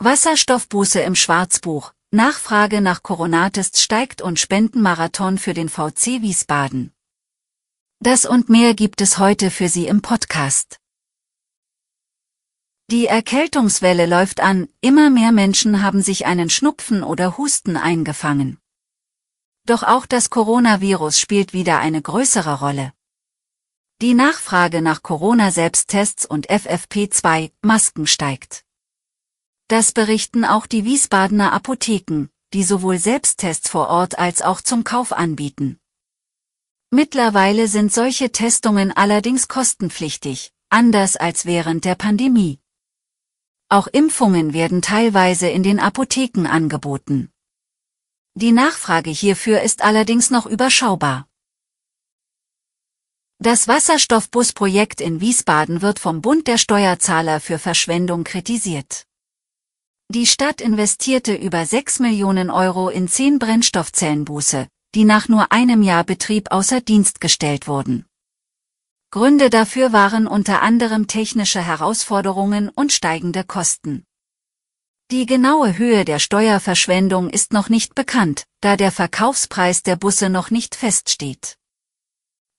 Wasserstoffbuße im Schwarzbuch. Nachfrage nach Coronatest steigt und Spendenmarathon für den VC Wiesbaden. Das und mehr gibt es heute für Sie im Podcast. Die Erkältungswelle läuft an, immer mehr Menschen haben sich einen Schnupfen oder Husten eingefangen. Doch auch das Coronavirus spielt wieder eine größere Rolle. Die Nachfrage nach Corona-Selbsttests und FFP2-Masken steigt. Das berichten auch die Wiesbadener Apotheken, die sowohl Selbsttests vor Ort als auch zum Kauf anbieten. Mittlerweile sind solche Testungen allerdings kostenpflichtig, anders als während der Pandemie. Auch Impfungen werden teilweise in den Apotheken angeboten. Die Nachfrage hierfür ist allerdings noch überschaubar. Das Wasserstoffbusprojekt in Wiesbaden wird vom Bund der Steuerzahler für Verschwendung kritisiert. Die Stadt investierte über 6 Millionen Euro in 10 Brennstoffzellenbusse, die nach nur einem Jahr Betrieb außer Dienst gestellt wurden. Gründe dafür waren unter anderem technische Herausforderungen und steigende Kosten. Die genaue Höhe der Steuerverschwendung ist noch nicht bekannt, da der Verkaufspreis der Busse noch nicht feststeht.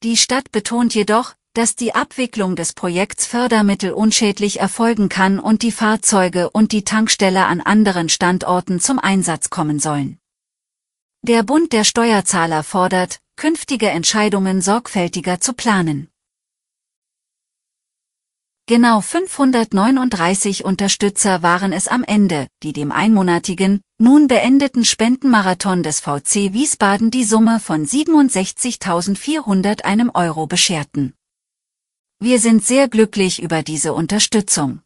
Die Stadt betont jedoch, dass die Abwicklung des Projekts Fördermittel unschädlich erfolgen kann und die Fahrzeuge und die Tankstelle an anderen Standorten zum Einsatz kommen sollen. Der Bund der Steuerzahler fordert, künftige Entscheidungen sorgfältiger zu planen. Genau 539 Unterstützer waren es am Ende, die dem einmonatigen, nun beendeten Spendenmarathon des VC Wiesbaden die Summe von 67.400 Euro bescherten. Wir sind sehr glücklich über diese Unterstützung.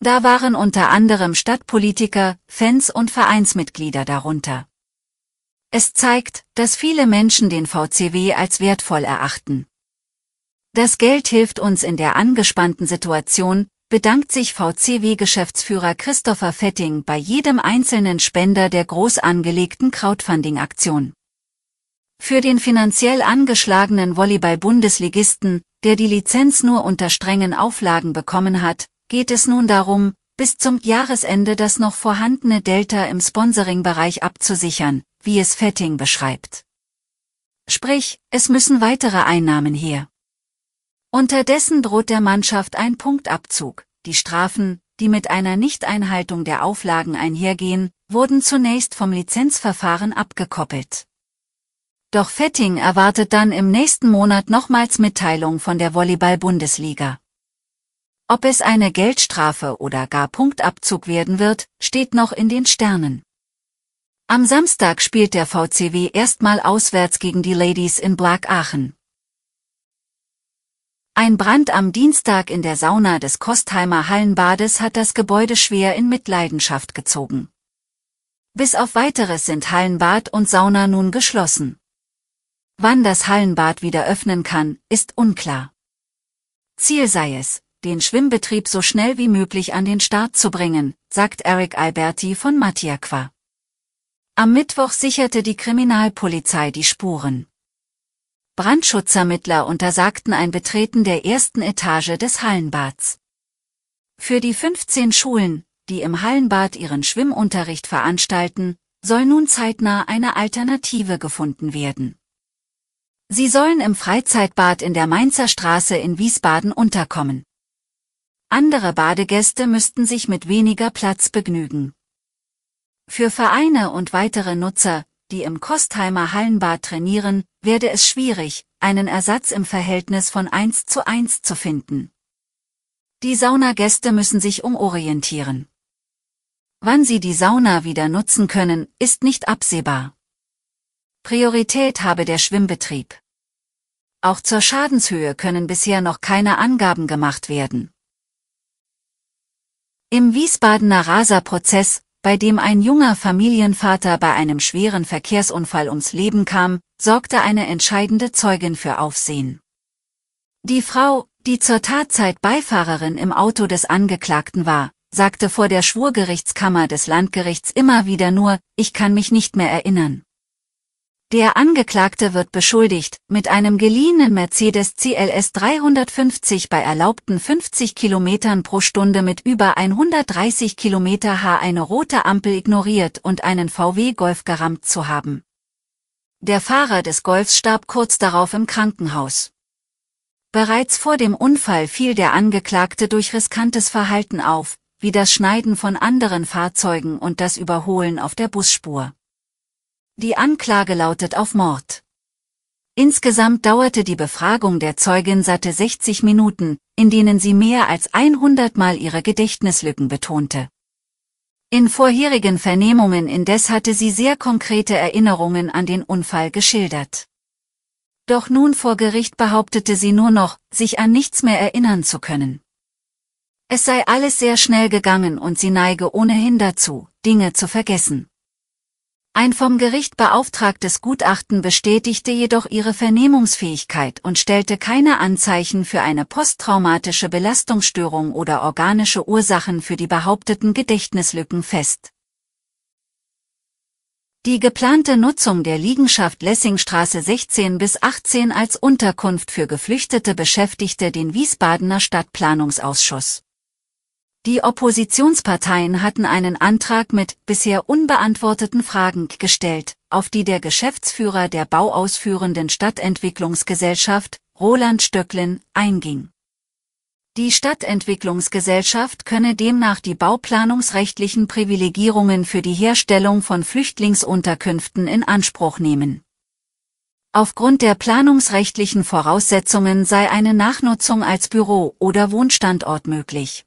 Da waren unter anderem Stadtpolitiker, Fans und Vereinsmitglieder darunter. Es zeigt, dass viele Menschen den VCW als wertvoll erachten. Das Geld hilft uns in der angespannten Situation, bedankt sich VCW-Geschäftsführer Christopher Fetting bei jedem einzelnen Spender der groß angelegten Crowdfunding-Aktion. Für den finanziell angeschlagenen Volleyball-Bundesligisten, der die Lizenz nur unter strengen Auflagen bekommen hat, geht es nun darum, bis zum Jahresende das noch vorhandene Delta im Sponsoring-Bereich abzusichern, wie es Fetting beschreibt. Sprich, es müssen weitere Einnahmen her. Unterdessen droht der Mannschaft ein Punktabzug. Die Strafen, die mit einer Nichteinhaltung der Auflagen einhergehen, wurden zunächst vom Lizenzverfahren abgekoppelt. Doch Fetting erwartet dann im nächsten Monat nochmals Mitteilung von der Volleyball-Bundesliga. Ob es eine Geldstrafe oder gar Punktabzug werden wird, steht noch in den Sternen. Am Samstag spielt der VCW erstmal auswärts gegen die Ladies in Black Aachen. Ein Brand am Dienstag in der Sauna des Kostheimer Hallenbades hat das Gebäude schwer in Mitleidenschaft gezogen. Bis auf weiteres sind Hallenbad und Sauna nun geschlossen. Wann das Hallenbad wieder öffnen kann, ist unklar. Ziel sei es, den Schwimmbetrieb so schnell wie möglich an den Start zu bringen, sagt Eric Alberti von Matiaqua. Am Mittwoch sicherte die Kriminalpolizei die Spuren. Brandschutzermittler untersagten ein Betreten der ersten Etage des Hallenbads. Für die 15 Schulen, die im Hallenbad ihren Schwimmunterricht veranstalten, soll nun zeitnah eine Alternative gefunden werden. Sie sollen im Freizeitbad in der Mainzer Straße in Wiesbaden unterkommen. Andere Badegäste müssten sich mit weniger Platz begnügen. Für Vereine und weitere Nutzer, die im Kostheimer Hallenbad trainieren, werde es schwierig, einen Ersatz im Verhältnis von 1 zu 1 zu finden. Die Saunagäste müssen sich umorientieren. Wann sie die Sauna wieder nutzen können, ist nicht absehbar. Priorität habe der Schwimmbetrieb. Auch zur Schadenshöhe können bisher noch keine Angaben gemacht werden. Im Wiesbadener Raser-Prozess, bei dem ein junger Familienvater bei einem schweren Verkehrsunfall ums Leben kam, sorgte eine entscheidende Zeugin für Aufsehen. Die Frau, die zur Tatzeit Beifahrerin im Auto des Angeklagten war, sagte vor der Schwurgerichtskammer des Landgerichts immer wieder nur, ich kann mich nicht mehr erinnern. Der Angeklagte wird beschuldigt, mit einem geliehenen Mercedes CLS 350 bei erlaubten 50 Kilometern pro Stunde mit über 130 Kilometer H eine rote Ampel ignoriert und einen VW Golf gerammt zu haben. Der Fahrer des Golfs starb kurz darauf im Krankenhaus. Bereits vor dem Unfall fiel der Angeklagte durch riskantes Verhalten auf, wie das Schneiden von anderen Fahrzeugen und das Überholen auf der Busspur. Die Anklage lautet auf Mord. Insgesamt dauerte die Befragung der Zeugin satte 60 Minuten, in denen sie mehr als 100 Mal ihre Gedächtnislücken betonte. In vorherigen Vernehmungen indes hatte sie sehr konkrete Erinnerungen an den Unfall geschildert. Doch nun vor Gericht behauptete sie nur noch, sich an nichts mehr erinnern zu können. Es sei alles sehr schnell gegangen und sie neige ohnehin dazu, Dinge zu vergessen. Ein vom Gericht beauftragtes Gutachten bestätigte jedoch ihre Vernehmungsfähigkeit und stellte keine Anzeichen für eine posttraumatische Belastungsstörung oder organische Ursachen für die behaupteten Gedächtnislücken fest. Die geplante Nutzung der Liegenschaft Lessingstraße 16 bis 18 als Unterkunft für geflüchtete Beschäftigte den Wiesbadener Stadtplanungsausschuss. Die Oppositionsparteien hatten einen Antrag mit bisher unbeantworteten Fragen gestellt, auf die der Geschäftsführer der bauausführenden Stadtentwicklungsgesellschaft, Roland Stöcklin, einging. Die Stadtentwicklungsgesellschaft könne demnach die bauplanungsrechtlichen Privilegierungen für die Herstellung von Flüchtlingsunterkünften in Anspruch nehmen. Aufgrund der planungsrechtlichen Voraussetzungen sei eine Nachnutzung als Büro oder Wohnstandort möglich.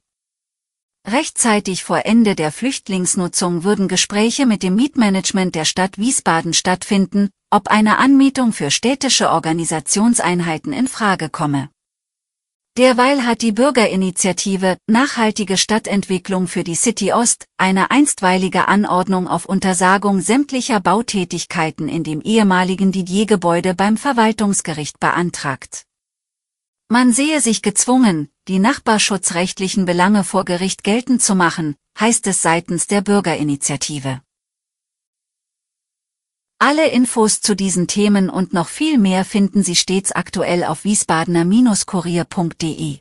Rechtzeitig vor Ende der Flüchtlingsnutzung würden Gespräche mit dem Mietmanagement der Stadt Wiesbaden stattfinden, ob eine Anmietung für städtische Organisationseinheiten in Frage komme. Derweil hat die Bürgerinitiative Nachhaltige Stadtentwicklung für die City Ost eine einstweilige Anordnung auf Untersagung sämtlicher Bautätigkeiten in dem ehemaligen Didier-Gebäude beim Verwaltungsgericht beantragt. Man sehe sich gezwungen, die nachbarschutzrechtlichen Belange vor Gericht geltend zu machen, heißt es seitens der Bürgerinitiative. Alle Infos zu diesen Themen und noch viel mehr finden Sie stets aktuell auf wiesbadener-kurier.de.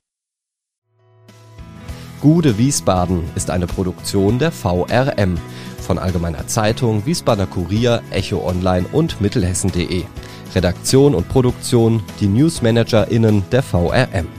Gude Wiesbaden ist eine Produktion der VRM von Allgemeiner Zeitung, Wiesbadener Kurier, Echo Online und Mittelhessen.de. Redaktion und Produktion die NewsmanagerInnen der VRM.